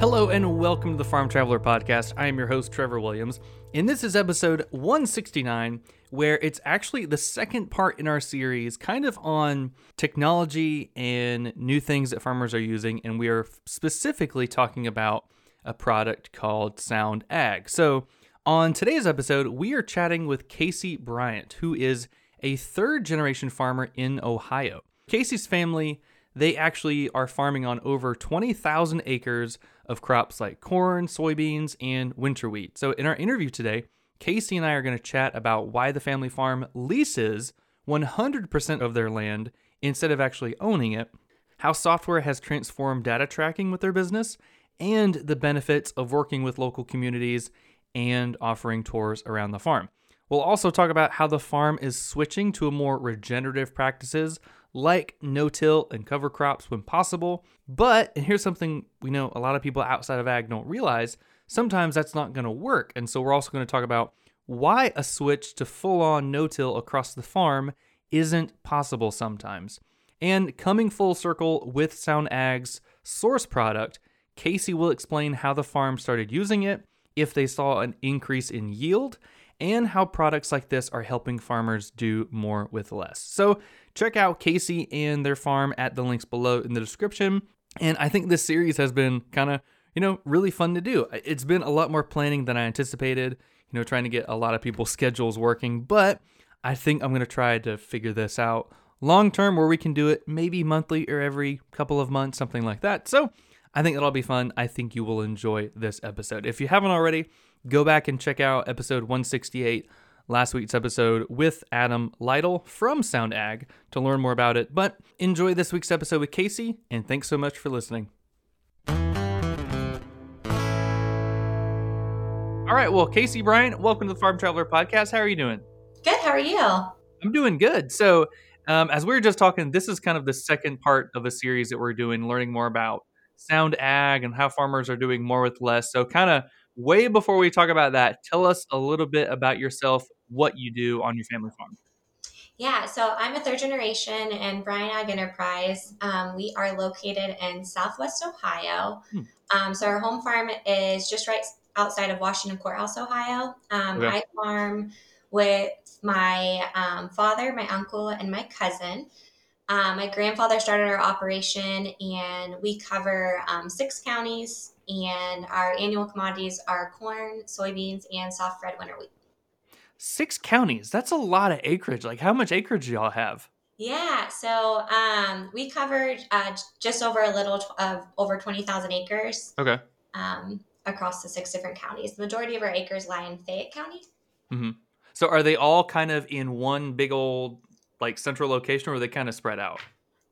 Hello and welcome to the Farm Traveler Podcast. I am your host, Trevor Williams, and this is episode 169, where it's actually the second part in our series, kind of on technology and new things that farmers are using. And we are specifically talking about a product called Sound Ag. So, on today's episode, we are chatting with Casey Bryant, who is a third generation farmer in Ohio. Casey's family they actually are farming on over 20,000 acres of crops like corn, soybeans, and winter wheat. So, in our interview today, Casey and I are going to chat about why the family farm leases 100% of their land instead of actually owning it, how software has transformed data tracking with their business, and the benefits of working with local communities and offering tours around the farm. We'll also talk about how the farm is switching to a more regenerative practices like no till and cover crops when possible. But, and here's something we know a lot of people outside of ag don't realize sometimes that's not going to work. And so we're also going to talk about why a switch to full on no till across the farm isn't possible sometimes. And coming full circle with Sound Ag's source product, Casey will explain how the farm started using it, if they saw an increase in yield, and how products like this are helping farmers do more with less. So, check out Casey and their farm at the links below in the description. And I think this series has been kind of, you know, really fun to do. It's been a lot more planning than I anticipated, you know, trying to get a lot of people's schedules working, but I think I'm going to try to figure this out long term where we can do it maybe monthly or every couple of months, something like that. So, I think that'll be fun. I think you will enjoy this episode. If you haven't already, go back and check out episode 168, last week's episode with Adam Lytle from Sound Ag to learn more about it. But enjoy this week's episode with Casey, and thanks so much for listening. All right, well, Casey Bryant, welcome to the Farm Traveler Podcast. How are you doing? Good. How are you? I'm doing good. So, um, as we were just talking, this is kind of the second part of a series that we're doing, learning more about sound ag and how farmers are doing more with less. So, kind of way before we talk about that, tell us a little bit about yourself, what you do on your family farm. Yeah, so I'm a third generation and Bryant Ag Enterprise. Um, we are located in Southwest Ohio. Hmm. Um, so our home farm is just right outside of Washington Court House, Ohio. Um, okay. I farm with my um, father, my uncle, and my cousin. Um, my grandfather started our operation, and we cover um, six counties and our annual commodities are corn, soybeans, and soft red winter wheat. Six counties. That's a lot of acreage. Like, how much acreage do y'all have? Yeah, so um, we covered uh, just over a little of over twenty thousand acres. Okay. Um, across the six different counties. The majority of our acres lie in Fayette County. Mm-hmm. So, are they all kind of in one big old like central location, or are they kind of spread out?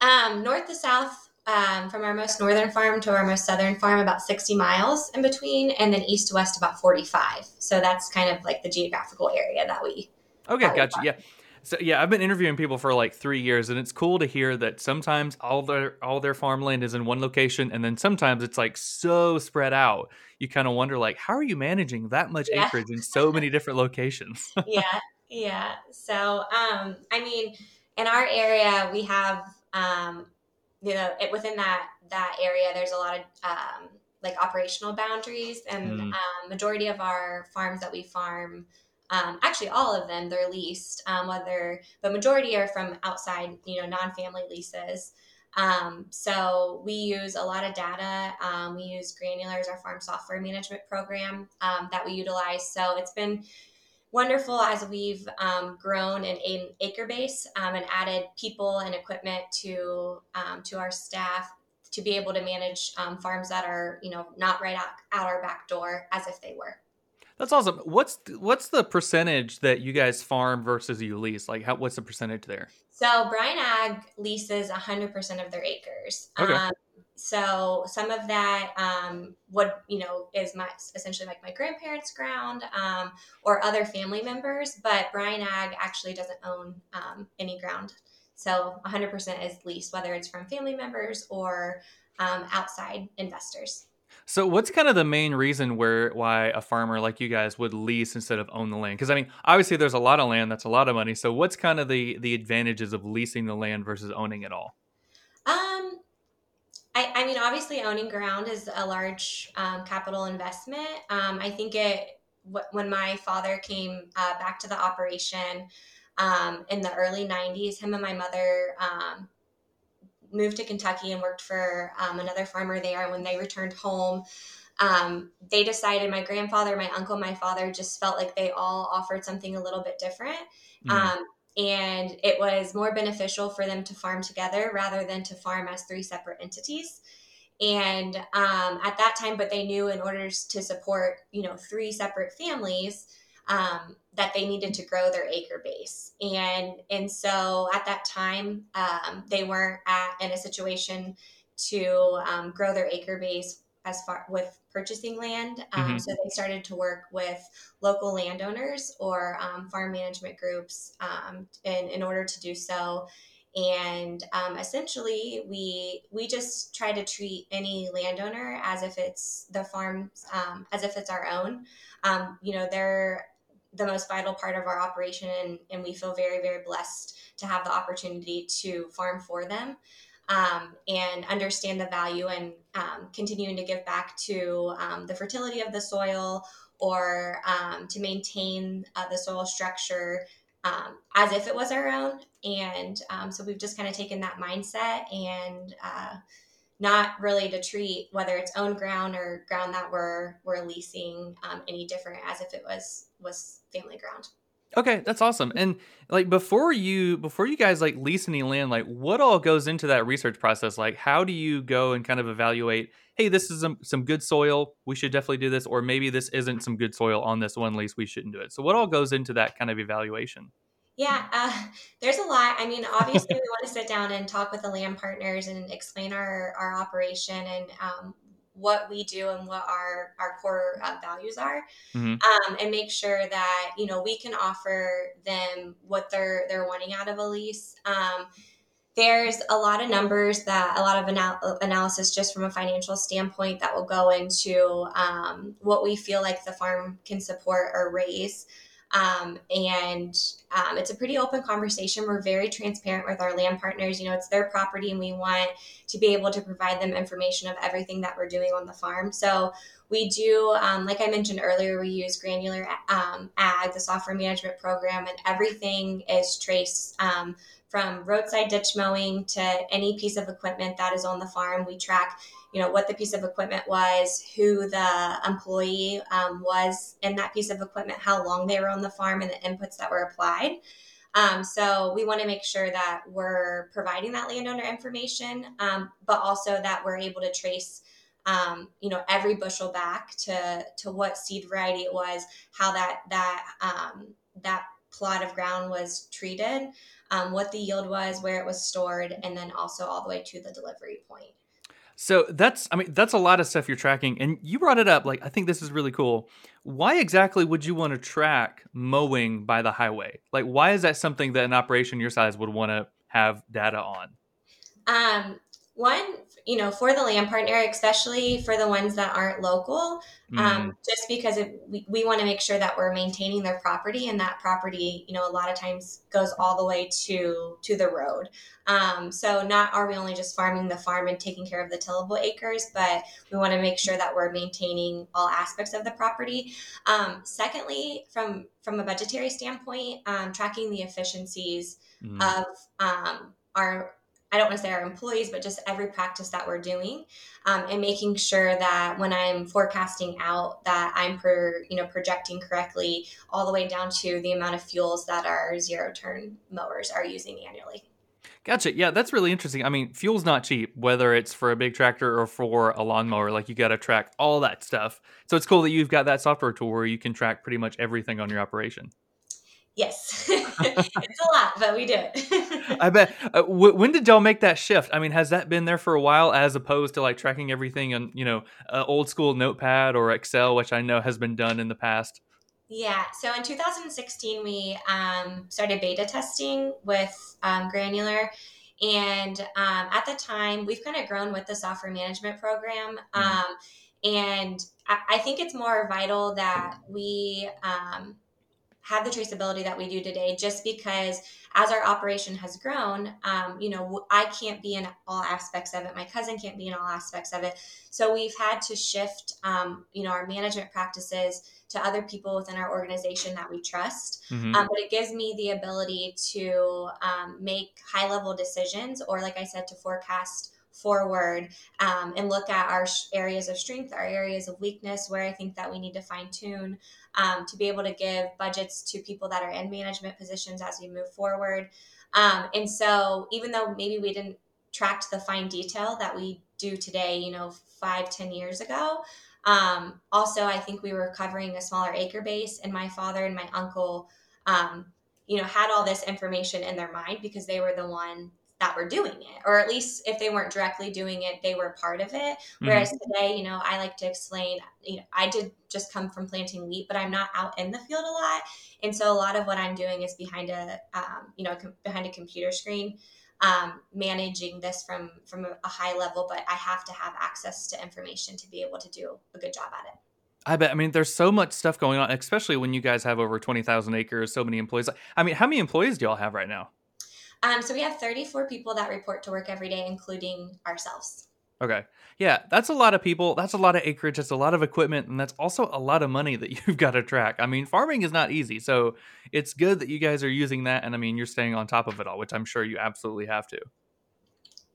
Um, north to south, um, from our most northern farm to our most southern farm, about 60 miles in between, and then east to west, about 45. So that's kind of like the geographical area that we. Okay, gotcha. Yeah. So yeah, I've been interviewing people for like three years, and it's cool to hear that sometimes all their all their farmland is in one location, and then sometimes it's like so spread out. You kind of wonder like, how are you managing that much yeah. acreage in so many different locations? yeah, yeah. So, um, I mean, in our area, we have, um, you know, it, within that that area, there's a lot of um, like operational boundaries, and mm. um, majority of our farms that we farm. Um, actually, all of them they're leased. Um, whether, but majority are from outside, you know, non-family leases. Um, so we use a lot of data. Um, we use Granulars, our farm software management program um, that we utilize. So it's been wonderful as we've um, grown in an acre base um, and added people and equipment to um, to our staff to be able to manage um, farms that are you know not right out, out our back door as if they were. That's awesome. What's what's the percentage that you guys farm versus you lease? Like, how, what's the percentage there? So Bryant Ag leases 100% of their acres. Okay. Um, so some of that um, what you know is my essentially like my grandparents ground um, or other family members but bryant ag actually doesn't own um, any ground. So 100% is leased whether it's from family members or um, outside investors. So what's kind of the main reason where why a farmer like you guys would lease instead of own the land? Because i mean obviously there's a lot of land that's a lot of money. So what's kind of the the advantages of leasing the land versus owning it all I, I mean, obviously, owning ground is a large um, capital investment. Um, I think it when my father came uh, back to the operation um, in the early 90s, him and my mother um, moved to Kentucky and worked for um, another farmer there. And when they returned home, um, they decided my grandfather, my uncle, my father just felt like they all offered something a little bit different. Mm and it was more beneficial for them to farm together rather than to farm as three separate entities. And um, at that time but they knew in order to support you know three separate families um, that they needed to grow their acre base. And and so at that time um, they weren't at in a situation to um, grow their acre base as far with purchasing land. Um, mm-hmm. So they started to work with local landowners or um, farm management groups um, in, in order to do so. And um, essentially, we we just try to treat any landowner as if it's the farm, um, as if it's our own. Um, you know, they're the most vital part of our operation, and, and we feel very, very blessed to have the opportunity to farm for them um, and understand the value and um, continuing to give back to um, the fertility of the soil or um, to maintain uh, the soil structure um, as if it was our own. And um, so we've just kind of taken that mindset and uh, not really to treat whether it's own ground or ground that we're we're leasing any different as if it was was family ground. Okay, that's awesome. And like before you before you guys like lease any land, like what all goes into that research process? Like how do you go and kind of evaluate, hey, this is some, some good soil, we should definitely do this, or maybe this isn't some good soil on this one lease, we shouldn't do it. So what all goes into that kind of evaluation? Yeah, uh, there's a lot. I mean, obviously, we want to sit down and talk with the land partners and explain our, our operation and um, what we do and what our our core uh, values are mm-hmm. um, and make sure that you know we can offer them what they're they're wanting out of a lease um, there's a lot of numbers that a lot of anal- analysis just from a financial standpoint that will go into um, what we feel like the farm can support or raise um, and um, it's a pretty open conversation. We're very transparent with our land partners. You know, it's their property, and we want to be able to provide them information of everything that we're doing on the farm. So we do, um, like I mentioned earlier, we use Granular um, Ag, the software management program, and everything is traced um, from roadside ditch mowing to any piece of equipment that is on the farm. We track you know what the piece of equipment was who the employee um, was in that piece of equipment how long they were on the farm and the inputs that were applied um, so we want to make sure that we're providing that landowner information um, but also that we're able to trace um, you know every bushel back to to what seed variety it was how that that um, that plot of ground was treated, um, what the yield was, where it was stored, and then also all the way to the delivery point. So that's, I mean, that's a lot of stuff you're tracking. And you brought it up. Like, I think this is really cool. Why exactly would you want to track mowing by the highway? Like, why is that something that an operation your size would want to have data on? Um, one, you know, for the land partner, especially for the ones that aren't local, mm. um, just because it, we, we want to make sure that we're maintaining their property and that property, you know, a lot of times goes all the way to to the road. Um, so not are we only just farming the farm and taking care of the tillable acres, but we want to make sure that we're maintaining all aspects of the property. Um, secondly, from from a budgetary standpoint, um, tracking the efficiencies mm. of um, our I don't want to say our employees, but just every practice that we're doing, um, and making sure that when I'm forecasting out, that I'm per you know projecting correctly, all the way down to the amount of fuels that our zero turn mowers are using annually. Gotcha. Yeah, that's really interesting. I mean, fuel's not cheap, whether it's for a big tractor or for a lawnmower. Like, you got to track all that stuff. So it's cool that you've got that software tool where you can track pretty much everything on your operation. Yes, it's a lot, but we do it. I bet. Uh, w- when did y'all make that shift? I mean, has that been there for a while, as opposed to like tracking everything on you know uh, old school Notepad or Excel, which I know has been done in the past? Yeah. So in 2016, we um, started beta testing with um, Granular. And um, at the time, we've kind of grown with the software management program. Mm-hmm. and I, I, think it's more vital that we um, have the traceability that we do today just because as our operation has grown um, you know i can't be in all aspects of it. My cousin can't be in all aspects of it. So we've had to shift um, you know our management practices to other people within our organization that we trust. Mm-hmm. um, but it gives me the ability to um, make high level decisions or like i said to forecast forward um, and look at our areas of strength, our areas of weakness, where I think that we need to fine tune um, to be able to give budgets to people that are in management positions as we move forward. Um, and so, even though maybe we didn't track the fine detail that we do today, you know, five, ten years ago, um, also I think we were covering a smaller acre base, and my father and my uncle. Um, you know, had all this information in their mind because they were the one that were doing it or at least if they weren't directly doing it they were part of it whereas mm-hmm. today you know i like to explain you know i did just come from planting wheat but i'm not out in the field a lot and so a lot of what i'm doing is behind a um, you know behind a computer screen um, managing this from from a high level but i have to have access to information to be able to do a good job at it I bet. I mean, there's so much stuff going on, especially when you guys have over 20,000 acres, so many employees. I mean, how many employees do y'all have right now? Um, so we have 34 people that report to work every day, including ourselves. Okay. Yeah, that's a lot of people. That's a lot of acreage. That's a lot of equipment. And that's also a lot of money that you've got to track. I mean, farming is not easy. So it's good that you guys are using that. And I mean, you're staying on top of it all, which I'm sure you absolutely have to.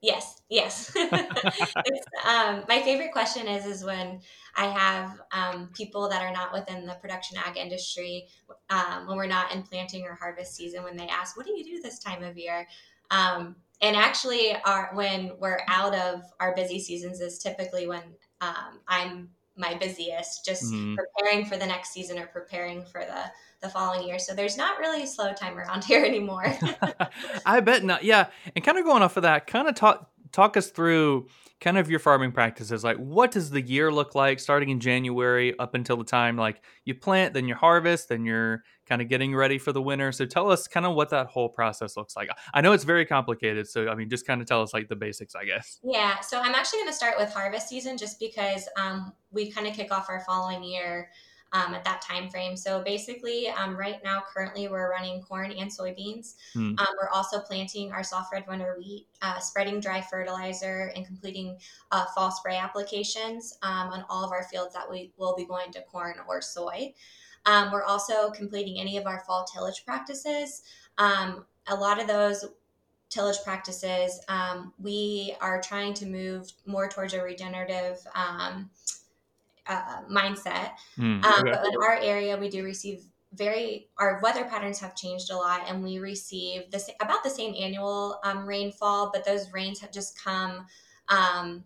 Yes, yes. um, my favorite question is is when I have um, people that are not within the production ag industry, um, when we're not in planting or harvest season, when they ask, "What do you do this time of year?" Um, and actually, our when we're out of our busy seasons is typically when um, I'm my busiest, just mm-hmm. preparing for the next season or preparing for the the following year. So there's not really slow time around here anymore. I bet not. Yeah, and kind of going off of that, kind of talk talk us through kind of your farming practices. Like, what does the year look like starting in January up until the time like you plant, then you harvest, then you're kind of getting ready for the winter. So tell us kind of what that whole process looks like. I know it's very complicated, so I mean, just kind of tell us like the basics, I guess. Yeah. So I'm actually going to start with harvest season just because um, we kind of kick off our following year um, at that time frame. So basically, um, right now, currently, we're running corn and soybeans. Mm. Um, we're also planting our soft red winter wheat, uh, spreading dry fertilizer, and completing uh, fall spray applications um, on all of our fields that we will be going to corn or soy. Um, we're also completing any of our fall tillage practices. Um, a lot of those tillage practices, we are trying to move more towards a regenerative uh, mindset. Mm, um, But in our area, we do receive very our weather patterns have changed a lot and we receive this about the same annual um, rainfall but those rains have just come um,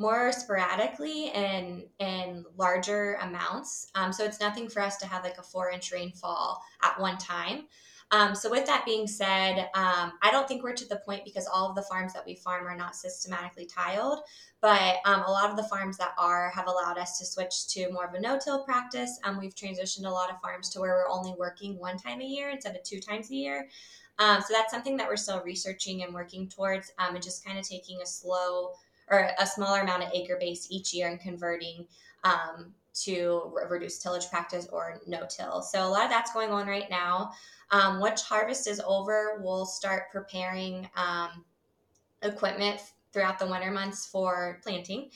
more sporadically and in larger amounts. Um, so it's nothing for us to have like a four inch rainfall at one time. Um, so with that being said, um, I don't think we're to the point because all of the farms that we farm are not systematically tiled, but um, a lot of the farms that are have allowed us to switch to more of a no-till practice. Um, we've transitioned a lot of farms to where we're only working one time a year instead of two times a year. Um, so that's something that we're still researching and working towards, um, and just kind of taking a slow or a smaller amount of acre base each year and converting um, to reduce tillage practice or no till. So a lot of that's going on right now. Um, once harvest is over, we'll start preparing um, equipment throughout the winter months for planting.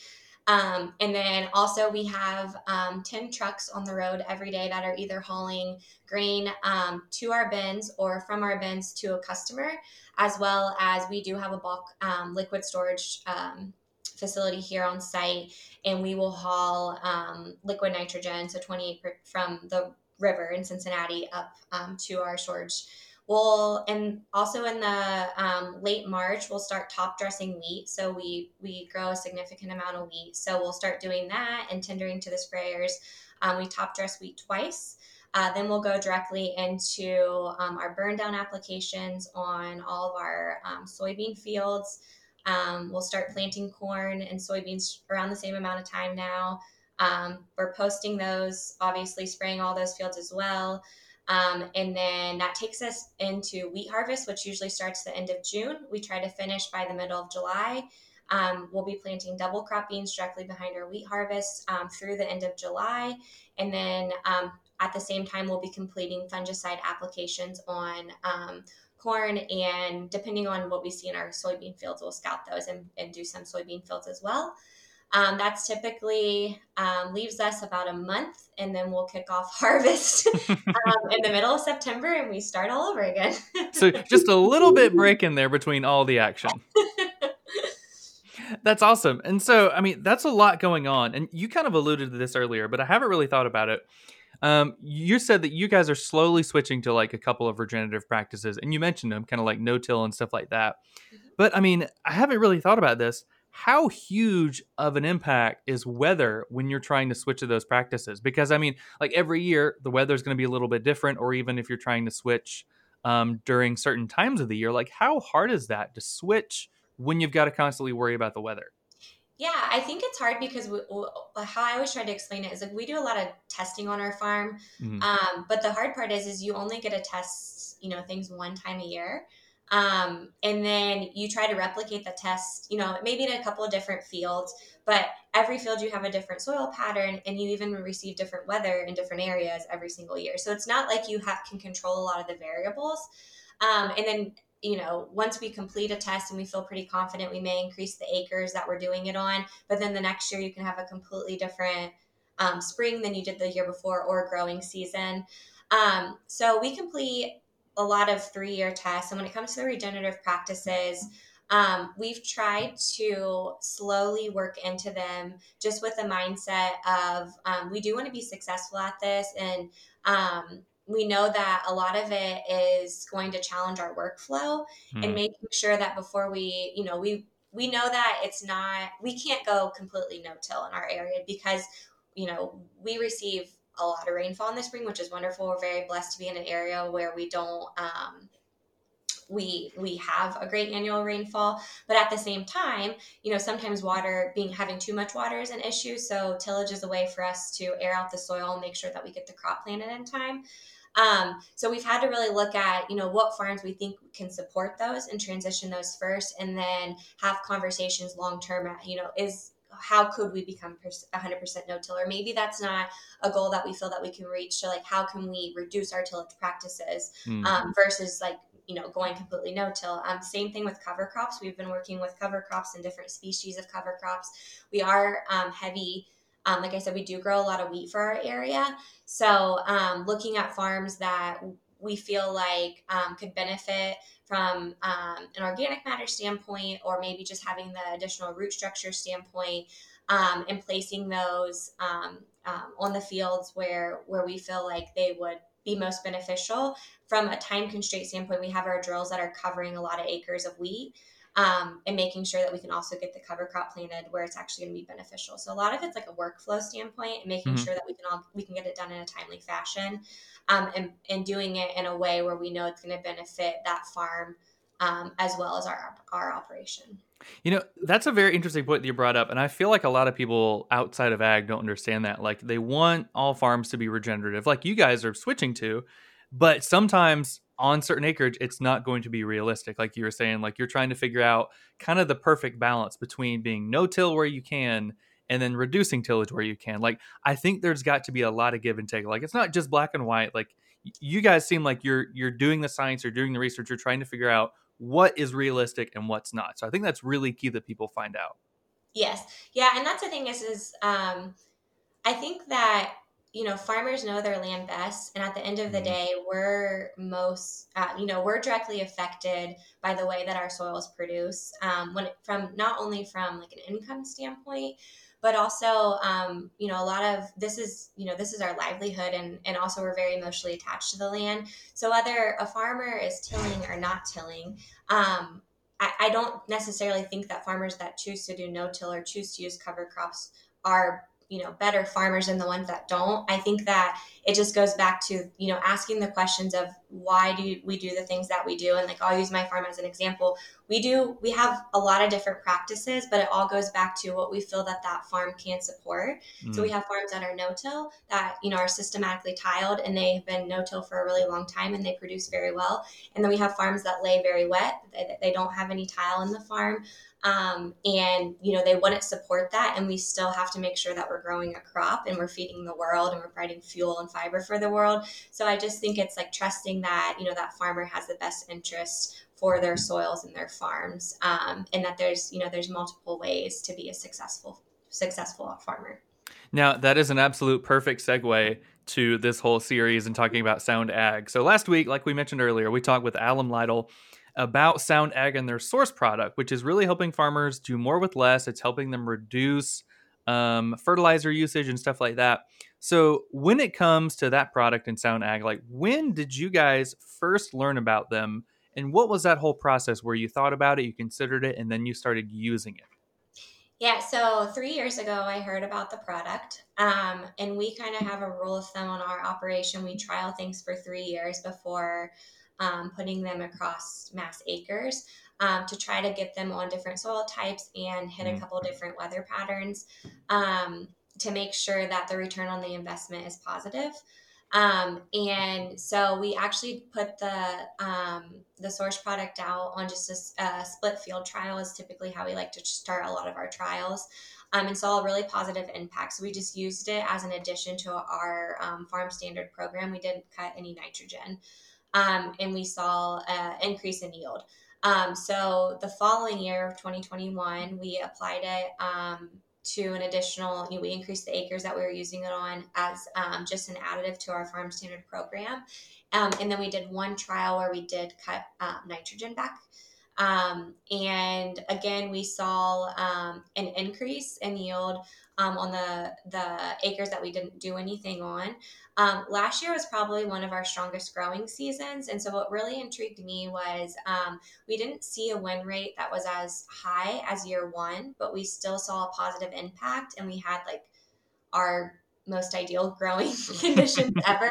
Um, and then also we have um, 10 trucks on the road every day that are either hauling grain um, to our bins or from our bins to a customer, as well as we do have a bulk um, liquid storage um, facility here on site, and we will haul um, liquid nitrogen, so 28 per, from the river in Cincinnati up to our storage We'll and also in the um, late March we'll start top dressing wheat. So we we grow a significant amount of wheat. So we'll start doing that and tendering to the sprayers. Um, we top dress wheat twice. Uh, then we'll go directly into um, our burn down applications on all of our um, soybean fields. Um, we'll start planting corn and soybeans around the same amount of time now. Um, we're posting those, obviously spraying all those fields as well. Um, and then that takes us into wheat harvest, which usually starts the end of June. We try to finish by the middle of July. Um, we'll be planting double crop beans directly behind our wheat harvest um, through the end of July. And then um, at the same time, we'll be completing fungicide applications on um, corn. And depending on what we see in our soybean fields, we'll scout those and, and do some soybean fields as well. Um, that's typically um, leaves us about a month, and then we'll kick off harvest um, in the middle of September, and we start all over again. so just a little bit break in there between all the action. that's awesome. And so, I mean, that's a lot going on, and you kind of alluded to this earlier, but I haven't really thought about it. Um, you said that you guys are slowly switching to like a couple of regenerative practices, and you mentioned them, kind of like no-till and stuff like that. Mm-hmm. But I mean, I haven't really thought about this how huge of an impact is weather when you're trying to switch to those practices? Because I mean, like every year, the weather is going to be a little bit different, or even if you're trying to switch um, during certain times of the year, like how hard is that to switch when you've got to constantly worry about the weather? Yeah, I think it's hard because we, how I always try to explain it is like we do a lot of testing on our farm, mm-hmm. um, but the hard part is is you only get to test you know things one time a year. Um, and then you try to replicate the test, you know, maybe in a couple of different fields, but every field you have a different soil pattern and you even receive different weather in different areas every single year. So it's not like you have can control a lot of the variables. Um, and then, you know, once we complete a test and we feel pretty confident, we may increase the acres that we're doing it on. But then the next year you can have a completely different um, spring than you did the year before or growing season. Um, so we complete a lot of three year tests. And when it comes to the regenerative practices, um, we've tried to slowly work into them just with the mindset of um, we do want to be successful at this. And um, we know that a lot of it is going to challenge our workflow and hmm. making sure that before we, you know, we, we know that it's not, we can't go completely no till in our area because, you know, we receive a lot of rainfall in the spring, which is wonderful. We're very blessed to be in an area where we don't um, we we have a great annual rainfall but at the same time you know sometimes water being having too much water is an issue so tillage is a way for us to air out the soil and make sure that we get the crop planted in time um, so we've had to really look at you know what farms we think can support those and transition those first and then have conversations long term you know is how could we become 100% no-till or maybe that's not a goal that we feel that we can reach so like how can we reduce our tillage practices mm. um, versus like you know going completely no-till. Um, same thing with cover crops. We've been working with cover crops and different species of cover crops. We are um, heavy um, like i said we do grow a lot of wheat for our area. So um, looking at farms that we feel like um, could benefit from um, an organic matter standpoint, or maybe just having the additional root structure standpoint, um, and placing those um, um, on the fields where where we feel like they would be most beneficial. From a time constraint standpoint, we have our drills that are covering a lot of acres of wheat. um, and making sure that we can also get the cover crop planted where it's actually going to be beneficial. So a lot of it's like a workflow standpoint and making mm-hmm. sure that we can all we can get it done in a timely fashion, um, and and doing it in a way where we know it's going to benefit that farm um, as well as our our operation. You know, that's a very interesting point that you brought up. And I feel like a lot of people outside of ag don't understand that. Like, they want all farms to be regenerative, like you guys are switching to. But sometimes on certain acreage, it's not going to be realistic. Like you were saying, like you're trying to figure out kind of the perfect balance between being no till where you can and then reducing tillage where you can. Like, I think there's got to be a lot of give and take. Like, it's not just black and white. Like, you guys seem like you're you're doing the science, you're doing the research, you're trying to figure out what is realistic and what's not. So I think that's really key that people find out. Yes. Yeah, and that's the thing is is um I think that you know farmers know their land best and at the end of the mm-hmm. day we're most uh, you know we're directly affected by the way that our soils produce um, when it, from not only from like an income standpoint but also um, you know a lot of this is you know this is our livelihood and and also we're very emotionally attached to the land. So whether a farmer is tilling or not tilling um, I, I don't necessarily think that farmers that choose to do no till or choose to use cover crops are you know better farmers than the ones that don't. I think that it just goes back to you know asking the questions of why do we do the things that we do? And like i'll use my farm as an example. We do we have a lot of different practices but it all goes back to what we feel that that farm can support. Mm. so we mm. have farms that are no-till that you know are systematically tiled and they've been no-till for a really long time and they produce very well. And then we have farms that lay very wet they, they don't have any tile in the farm um, and you know they wouldn't support that and we still have to make sure that we're growing a crop and we're feeding the world and we're providing fuel and fiber for the world. So i just think it's like trusting that you know that farmer has the best interest for their soils and their farms um, and that there's you know there's multiple ways to be a successful successful farmer. Now that is an absolute perfect segue to this whole series and talking about sound ag. So last week like we mentioned earlier we talked with Adam Lytle about Sound Ag and their source product, which is really helping farmers do more with less. It's helping them reduce um, fertilizer usage and stuff like that. So, when it comes to that product in Sound Ag, like when did you guys first learn about them? And what was that whole process where you thought about it, you considered it, and then you started using it? Yeah, so three years ago, I heard about the product, um, and we kind of have a rule of thumb on our operation. We trial things for three years before um, putting them across mass acres um, to try to get them on different soil types and hit a mm. couple different weather patterns um, to make sure that the return on the investment is positive. Um, and so we actually put the um, the source product out on just a, a, split field trial is typically how we like to start a lot of our trials. Um, and saw a really positive impact. So we just used it as an addition to our um, farm standard program. We didn't cut any nitrogen um, and we saw an increase in yield. Um, so the following year of 2021, we applied it um, to an additional, you know, we increased the acres that we were using it on as um, just an additive to our farm standard program. Um, and then we did one trial where we did cut uh, nitrogen back. Um, and again, we saw an increase in yield um, on the the acres that we didn't do anything on. Um, last year was probably one of our strongest growing seasons, and so what really intrigued me was um, we didn't see a win rate that was as high as year one, but we still saw a positive impact, and we had like our most ideal growing conditions ever.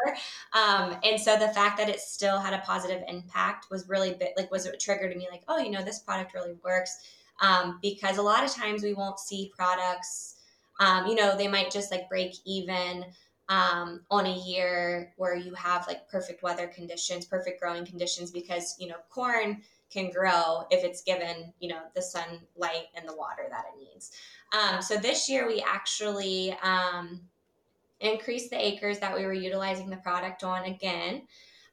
Um, and so the fact that it still had a positive impact was really bit, like was a trigger to me like, oh, you know, this product really works. Um, because a lot of times we won't see products um, you know, they might just like break even um, on a year where you have like perfect weather conditions, perfect growing conditions, because, you know, corn can grow if it's given, you know, the sunlight and the water that it needs. Um, so this year we actually um, increased the acres that we were utilizing the product on again.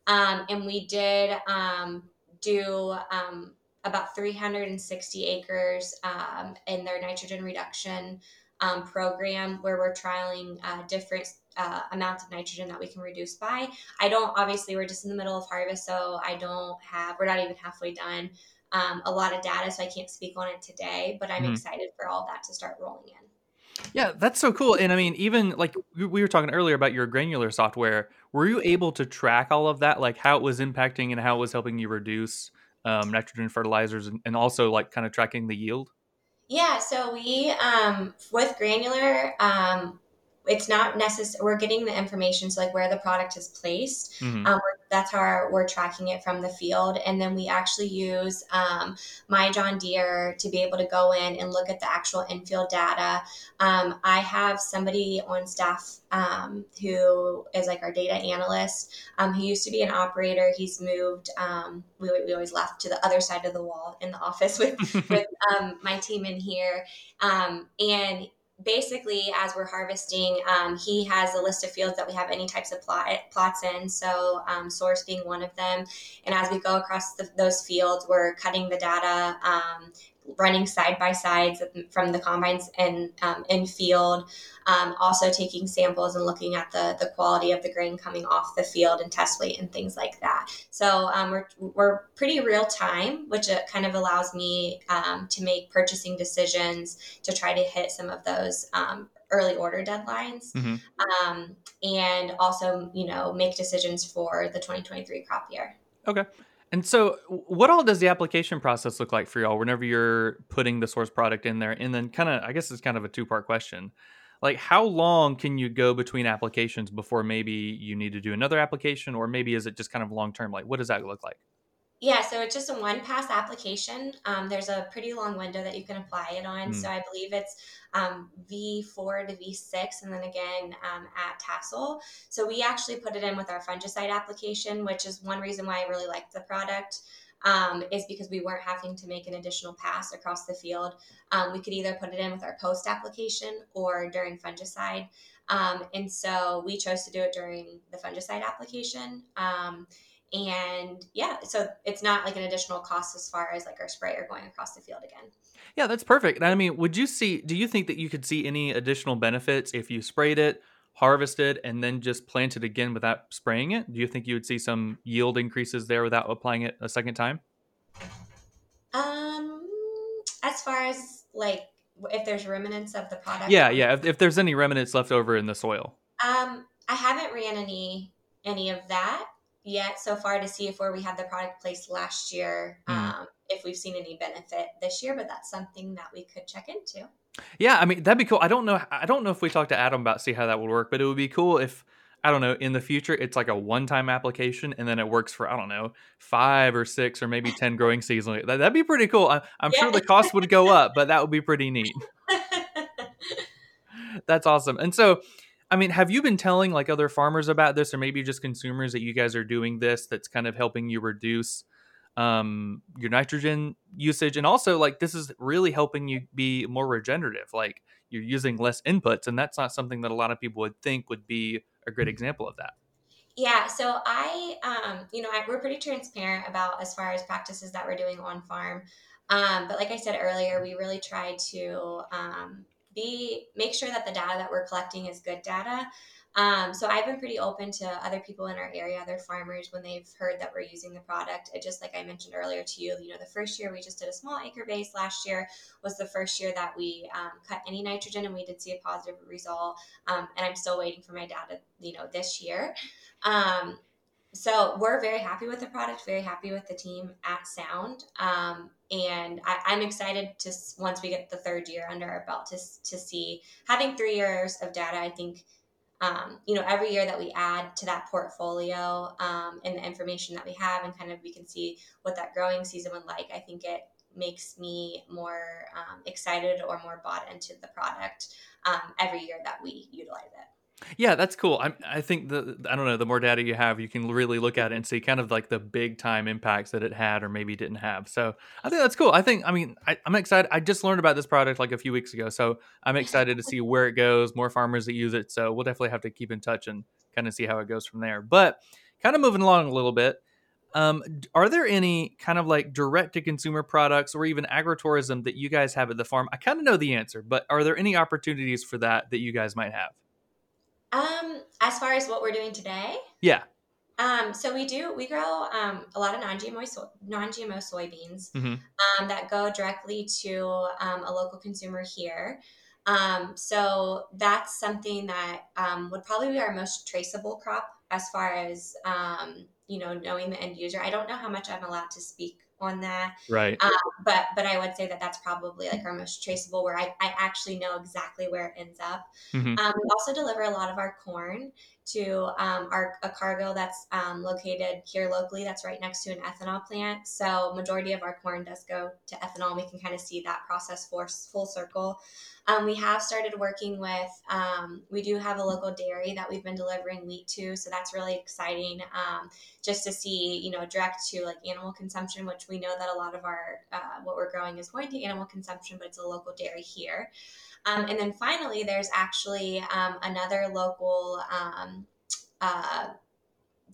Um, and we did um, do um, about 360 acres um, in their nitrogen reduction um, program where we're trialing uh, different uh, amounts of nitrogen that we can reduce by. I don't, obviously, we're just in the middle of harvest, so I don't have, we're not even halfway done. Um, a lot of data, so I can't speak on it today, but I'm mm-hmm. excited for all that to start rolling in. Yeah, that's so cool. And I mean, even like we were talking earlier about your granular software, were you able to track all of that, like how it was impacting and how it was helping you reduce um, nitrogen fertilizers and, and also like kind of tracking the yield? Yeah, so we um, with granular, um, it's not necessary. We're getting the information, so like where the product is placed. Mm-hmm. Um, that's how we're tracking it from the field, and then we actually use um, MyJohnDeere to be able to go in and look at the actual infield data. Um, I have somebody on staff um, who is like our data analyst. Um, he used to be an operator. He's moved. Um, we, we always left to the other side of the wall in the office with with my team in here, and basically as we're harvesting um, he has a list of fields that we have any types of plot, plots in so um, source being one of them. And as we go across the, those fields we're cutting the data um, running side by sides from the combines and um, in field. Um, also taking samples and looking at the the quality of the grain coming off the field and test weight and things like that. So um, we're we're pretty real time, which it kind of allows me um, to make purchasing decisions to try to hit some of those um, early order deadlines mm-hmm. um, and also you know make decisions for the 2023 crop year okay and so, what all does the application process look like for y'all whenever you're putting the source product in there? And then, kind of, I guess it's kind of a two part question. Like, how long can you go between applications before maybe you need to do another application, or maybe is it just kind of long term? Like, what does that look like? Yeah, so it's just a one pass application. Um, there's a pretty long window that you can apply it on. Mm. So I believe it's um, V4 to V6, and then again um, at Tassel. So we actually put it in with our fungicide application, which is one reason why I really liked the product. Um, is because we weren't having to make an additional pass across the field. Um, we could either put it in with our post application or during fungicide. Um, and so we chose to do it during the fungicide application. And yeah so it's not like an additional cost as far as like our sprayer going across the field again. Yeah that's perfect. And i mean would you see do you think that you could see any additional benefits if you sprayed it harvested and then just planted again without spraying it? Do you think you would see some yield increases there without applying it a second time? Um as far as like if there's remnants of the product yeah yeah if, if there's any remnants left over in the soil. Um i haven't ran any any of that yet so far to see if where we had the product placed last year, mm. um, if we've seen any benefit this year, but that's something that we could check into. Yeah, I mean that'd be cool. I don't know. I don't know if we talked to Adam about see how that would work, but it would be cool if I don't know in the future it's like a one-time application and then it works for I don't know five or six or maybe ten growing seasons. That, would be pretty cool. I, am yeah. sure the cost would go up, but that would be pretty neat. That's awesome. And so I mean, have you been telling like other farmers about this, or maybe just consumers that you guys are doing this? That's kind of helping you reduce um, your nitrogen usage, and also like this is really helping you be more regenerative. Like you're using less inputs, and that's not something that a lot of people would think would be a great example of that. Yeah, so I, um, you know, I, we're pretty transparent about as far as practices that we're doing on farm. Um, but like I said earlier, we really try to um, be make sure that the data that we're collecting is good data. Um, so I've been pretty open to other people in our area, other farmers, when they've heard that we're using the product. It just like I mentioned earlier to you, you know, the first year we just did a small acre base. Last year was the first year that we um, cut any nitrogen, and we did see a positive result. Um, and I'm still waiting for my data, you know, this year. So we're very happy with the product, very happy with the team at Sound, um, and I, am excited to once we get the third year under our belt to to see having three years of data. I think um, you know every year that we add to that portfolio um, and the information that we have, and kind of we can see what that growing season would like. I think it makes me more um, excited or more bought into the product um, every year that we utilize it. Yeah, that's cool. I I think the I don't know the more data you have, you can really look at it and see kind of like the big time impacts that it had or maybe didn't have. So I think that's cool. I think I mean I, am excited. I just learned about this product like a few weeks ago, so I'm excited to see where it goes. More farmers that use it, so we'll definitely have to keep in touch and kind of see how it goes from there. But kind of moving along a little bit. Um, are there any kind of like direct to consumer products or even agritourism that you guys have at the farm? I kind of know the answer, but are there any opportunities for that that you guys might have? Um, as far as what we're doing today, yeah. Um, so we do we grow um, a lot of non-GMO so, non-GMO soybeans mm-hmm. um, that go directly to um, a local consumer here. Um, so that's something that um, would probably be our most traceable crop as far as um, you know knowing the end user. I don't know how much I'm allowed to speak on that. Right. Um, but but I would say that that's probably like our most traceable, where I, I actually know exactly where it ends up. Mhm. Um, we also deliver a lot of our corn to um, our a Cargill that's um, located here locally. That's right next to an ethanol plant. So majority of our corn does go to ethanol. We can kind of see that process for full circle. Um, we have started working with. Um, we do have a local dairy that we've been delivering wheat to, so that's really exciting. Um, just to see, you know, direct to like animal consumption, which we know that a lot of our uh, what we're growing is going to animal consumption, but it's a local dairy here. Um, and then finally, there's actually another local um, uh,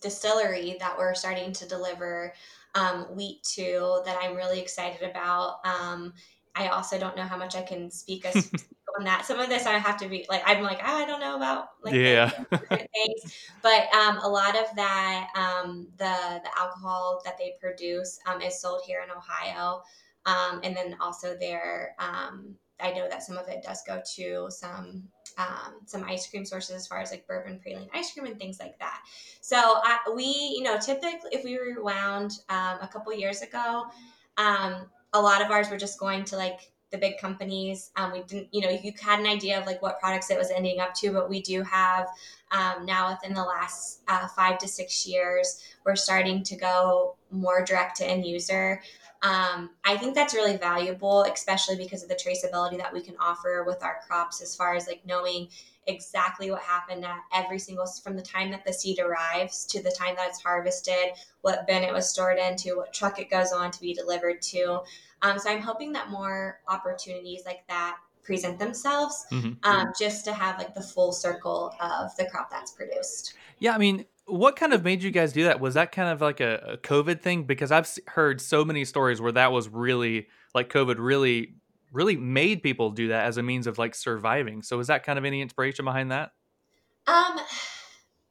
distillery that we're starting to deliver um, wheat to that I'm really excited about. Um, I also don't know how much I can speak as on that. Some of this I have to be like I'm like "Ah, I don't know about like Yeah. things, but um, a lot of that um, the the alcohol that they produce um, is sold here in Ohio, um, and then also their um, I know that some of it does go to some um, some ice cream sources as far as like bourbon praline ice cream and things like that. So I, we, you know, typically if we rewound um, a couple years ago, um, a lot of ours were just going to like the big companies. Um, we didn't, you know, you had an idea of like what products it was ending up to, but we do have um, now within the last uh, five to six years, we're starting to go more direct to end user. Um, I think that's really valuable, especially because of the traceability that we can offer with our crops, as far as like knowing exactly what happened at every single from the time that the seed arrives to the time that it's harvested, what bin it was stored into, what truck it goes on to be delivered to. Um, so I'm hoping that more opportunities like that present themselves, Mhm. um, just to have like the full circle of the crop that's produced. Yeah, I mean, what kind of made you guys do that? Was that kind of like a, a COVID thing? Because I've heard so many stories where that was really like COVID really, really made people do that as a means of like surviving. So is that kind of any inspiration behind that? Um,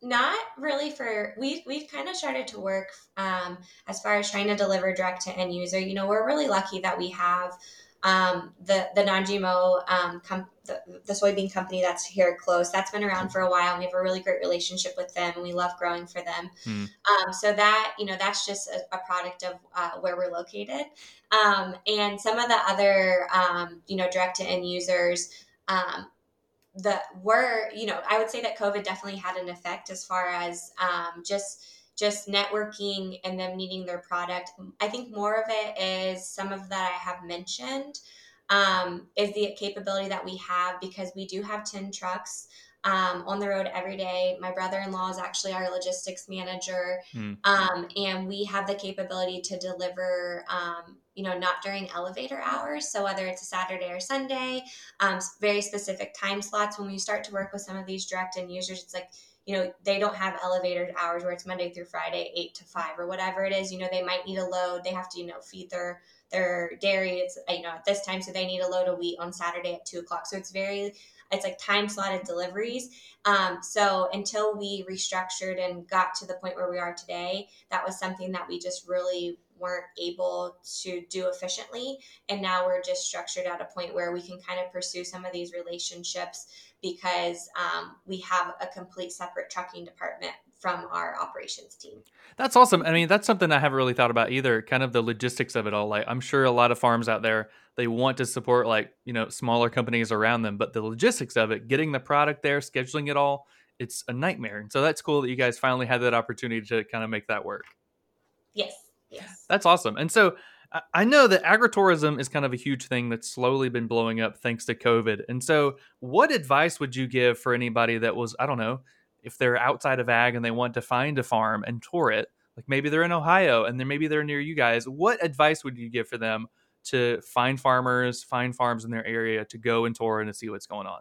not really for we we've kind of started to work um, as far as trying to deliver direct to end user. You know, we're really lucky that we have um, the the non-GMO um, com- the, the soybean company that's here close. That's been around for a while. and We have a really great relationship with them. and We love growing for them. Hmm. Um, so that you know that's just a, a product of uh, where we're located. Um, and some of the other um, you know direct to end users. Um, the were you know i would say that covid definitely had an effect as far as um, just just networking and them needing their product i think more of it is some of that i have mentioned um, is the capability that we have because we do have 10 trucks um, on the road every day my brother-in-law is actually our logistics manager Hmm. um, and we have the capability to deliver um, you know not during elevator hours so whether it's a saturday or sunday um, very specific time slots. When we start to work with some of these direct end users, it's like, you know, they don't have elevated hours where it's Monday through Friday, eight to five or whatever it is. You know, they might need a load. They have to, you know, feed their their dairy. It's you know at this time, so they need a load of wheat on Saturday at two o'clock. So it's very it's like time slotted deliveries. Um, so until we restructured and got to the point where we are today, that was something that we just really weren't able to do efficiently and now we're just structured at a point where we can kind of pursue some of these relationships because um, we have a complete separate trucking department from our operations team That's awesome. I mean, that's something I haven't really thought about either. Kind of the logistics of it all. Like, I'm sure a lot of farms out there they want to support like you know smaller companies around them, but the logistics of it, getting the product there, scheduling it all, it's a nightmare. And so that's cool that you guys finally had that opportunity to kind of make that work. yes yes That's awesome. And so I- know that agritourism is kind of a huge thing that's slowly been blowing up thanks to COVID. And so, what advice would you give for anybody that was, I don't know, if they're outside of ag and they want to find a farm and tour it? Like maybe they're in Ohio and then maybe they're near you guys. What advice would you give for them to find farmers, find farms in their area to go and tour and to see what's going on?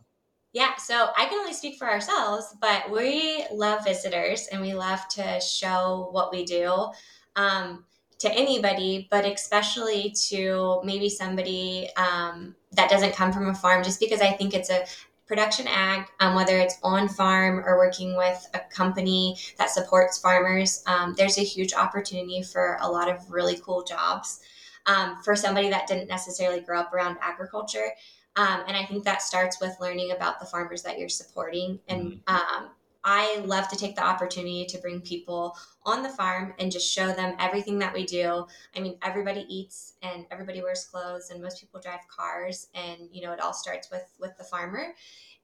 Yeah, so I can only speak for ourselves, but we love visitors and we love to show what we do um, to anybody, but especially to maybe somebody um, that doesn't come from a farm, just because I think it's a production ag, um, whether it's on farm or working with a company that supports farmers, um, there's a huge opportunity for a lot of really cool jobs um, for somebody that didn't necessarily grow up around agriculture. Um, and I think that starts with learning about the farmers that you're supporting. And um, I love to take the opportunity to bring people on the farm and just show them everything that we do. I mean, everybody eats and everybody wears clothes and most people drive cars and you know, it all starts with with the farmer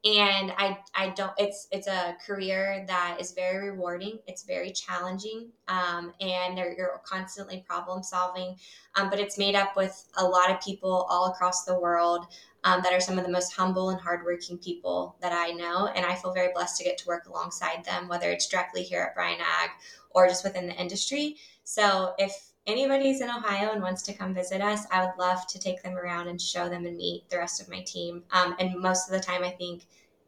and I I don't it's it's a career that is very rewarding. It's very challenging, um, and you're constantly problem solving. Um, but it's made up with a lot of people all across the world um, that are some of the most humble and hardworking people that I know, and I feel very blessed to get to work alongside them, whether it's directly here at Bryant Ag or just within the industry. So if anybody's in Ohio and wants to come visit us, I would love to take them around and show them and meet the rest of my team. Um, and most of the time, I think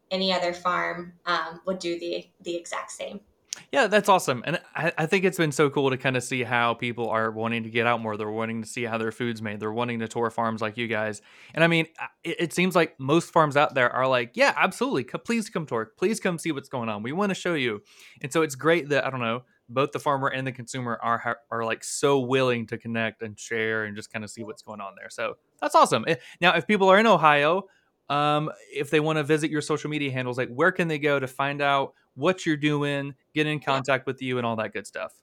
any other farm um, would do the the exact same. Yeah, that's awesome. And I, I, think it's been so cool to kind of see how people are wanting to get out more. They're wanting to see how their food's made. They're wanting to tour farms like you guys. And I mean, it, it seems like most farms out there are like, yeah, absolutely. Please come tour. Please come see what's going on. We want to show you. And so it's great that, I don't know, both the farmer and the consumer are are like so willing to connect and share and just kind of see what's going on there. So that's awesome. Eh, now, if people are in Ohio, um, if they want to visit your social media handles, like where can they go to find out what you're doing, get in contact with you, and all that good stuff?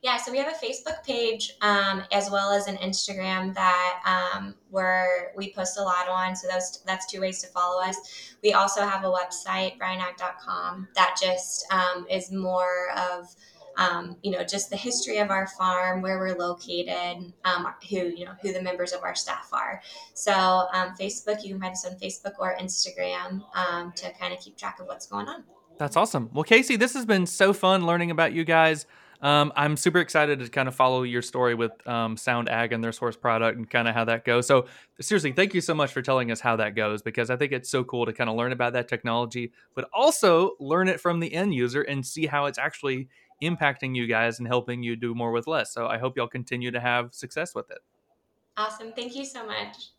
Yeah, so we have a Facebook page um, as well as an Instagram that um, where we post a lot on. So those that's two ways to follow us. We also have a website, bryantag.com, that just um, is more of um, you know, just the history of our farm, where we're located, um, who, you know, who the members of our staff are. So um, Facebook, you can find us on Facebook or Instagram um, to kind of keep track of what's going on. That's awesome. Well, Casey, this has been so fun learning about you guys. Um, I'm super excited to kind of follow your story with um, Sound Ag and their source product and kind of how that goes. So, seriously, thank you so much for telling us how that goes because I think it's so cool to kind of learn about that technology, but also learn it from the end user and see how it's actually impacting you guys and helping you do more with less. So I hope y'all continue to have success with it. Awesome. Thank you so much.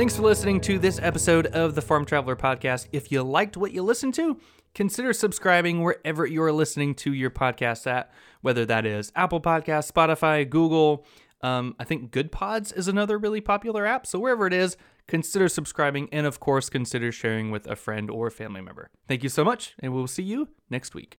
Thanks for listening to this episode of the Farm Traveler Podcast. If you liked what you listened to, consider subscribing wherever you're listening to your podcast at, whether that is Apple Podcasts, Spotify, Google. Um, I think Goodpods is another really popular app. So wherever it is, consider subscribing, and of course, consider sharing with a friend or family member. Thank you so much, and we'll see you next week.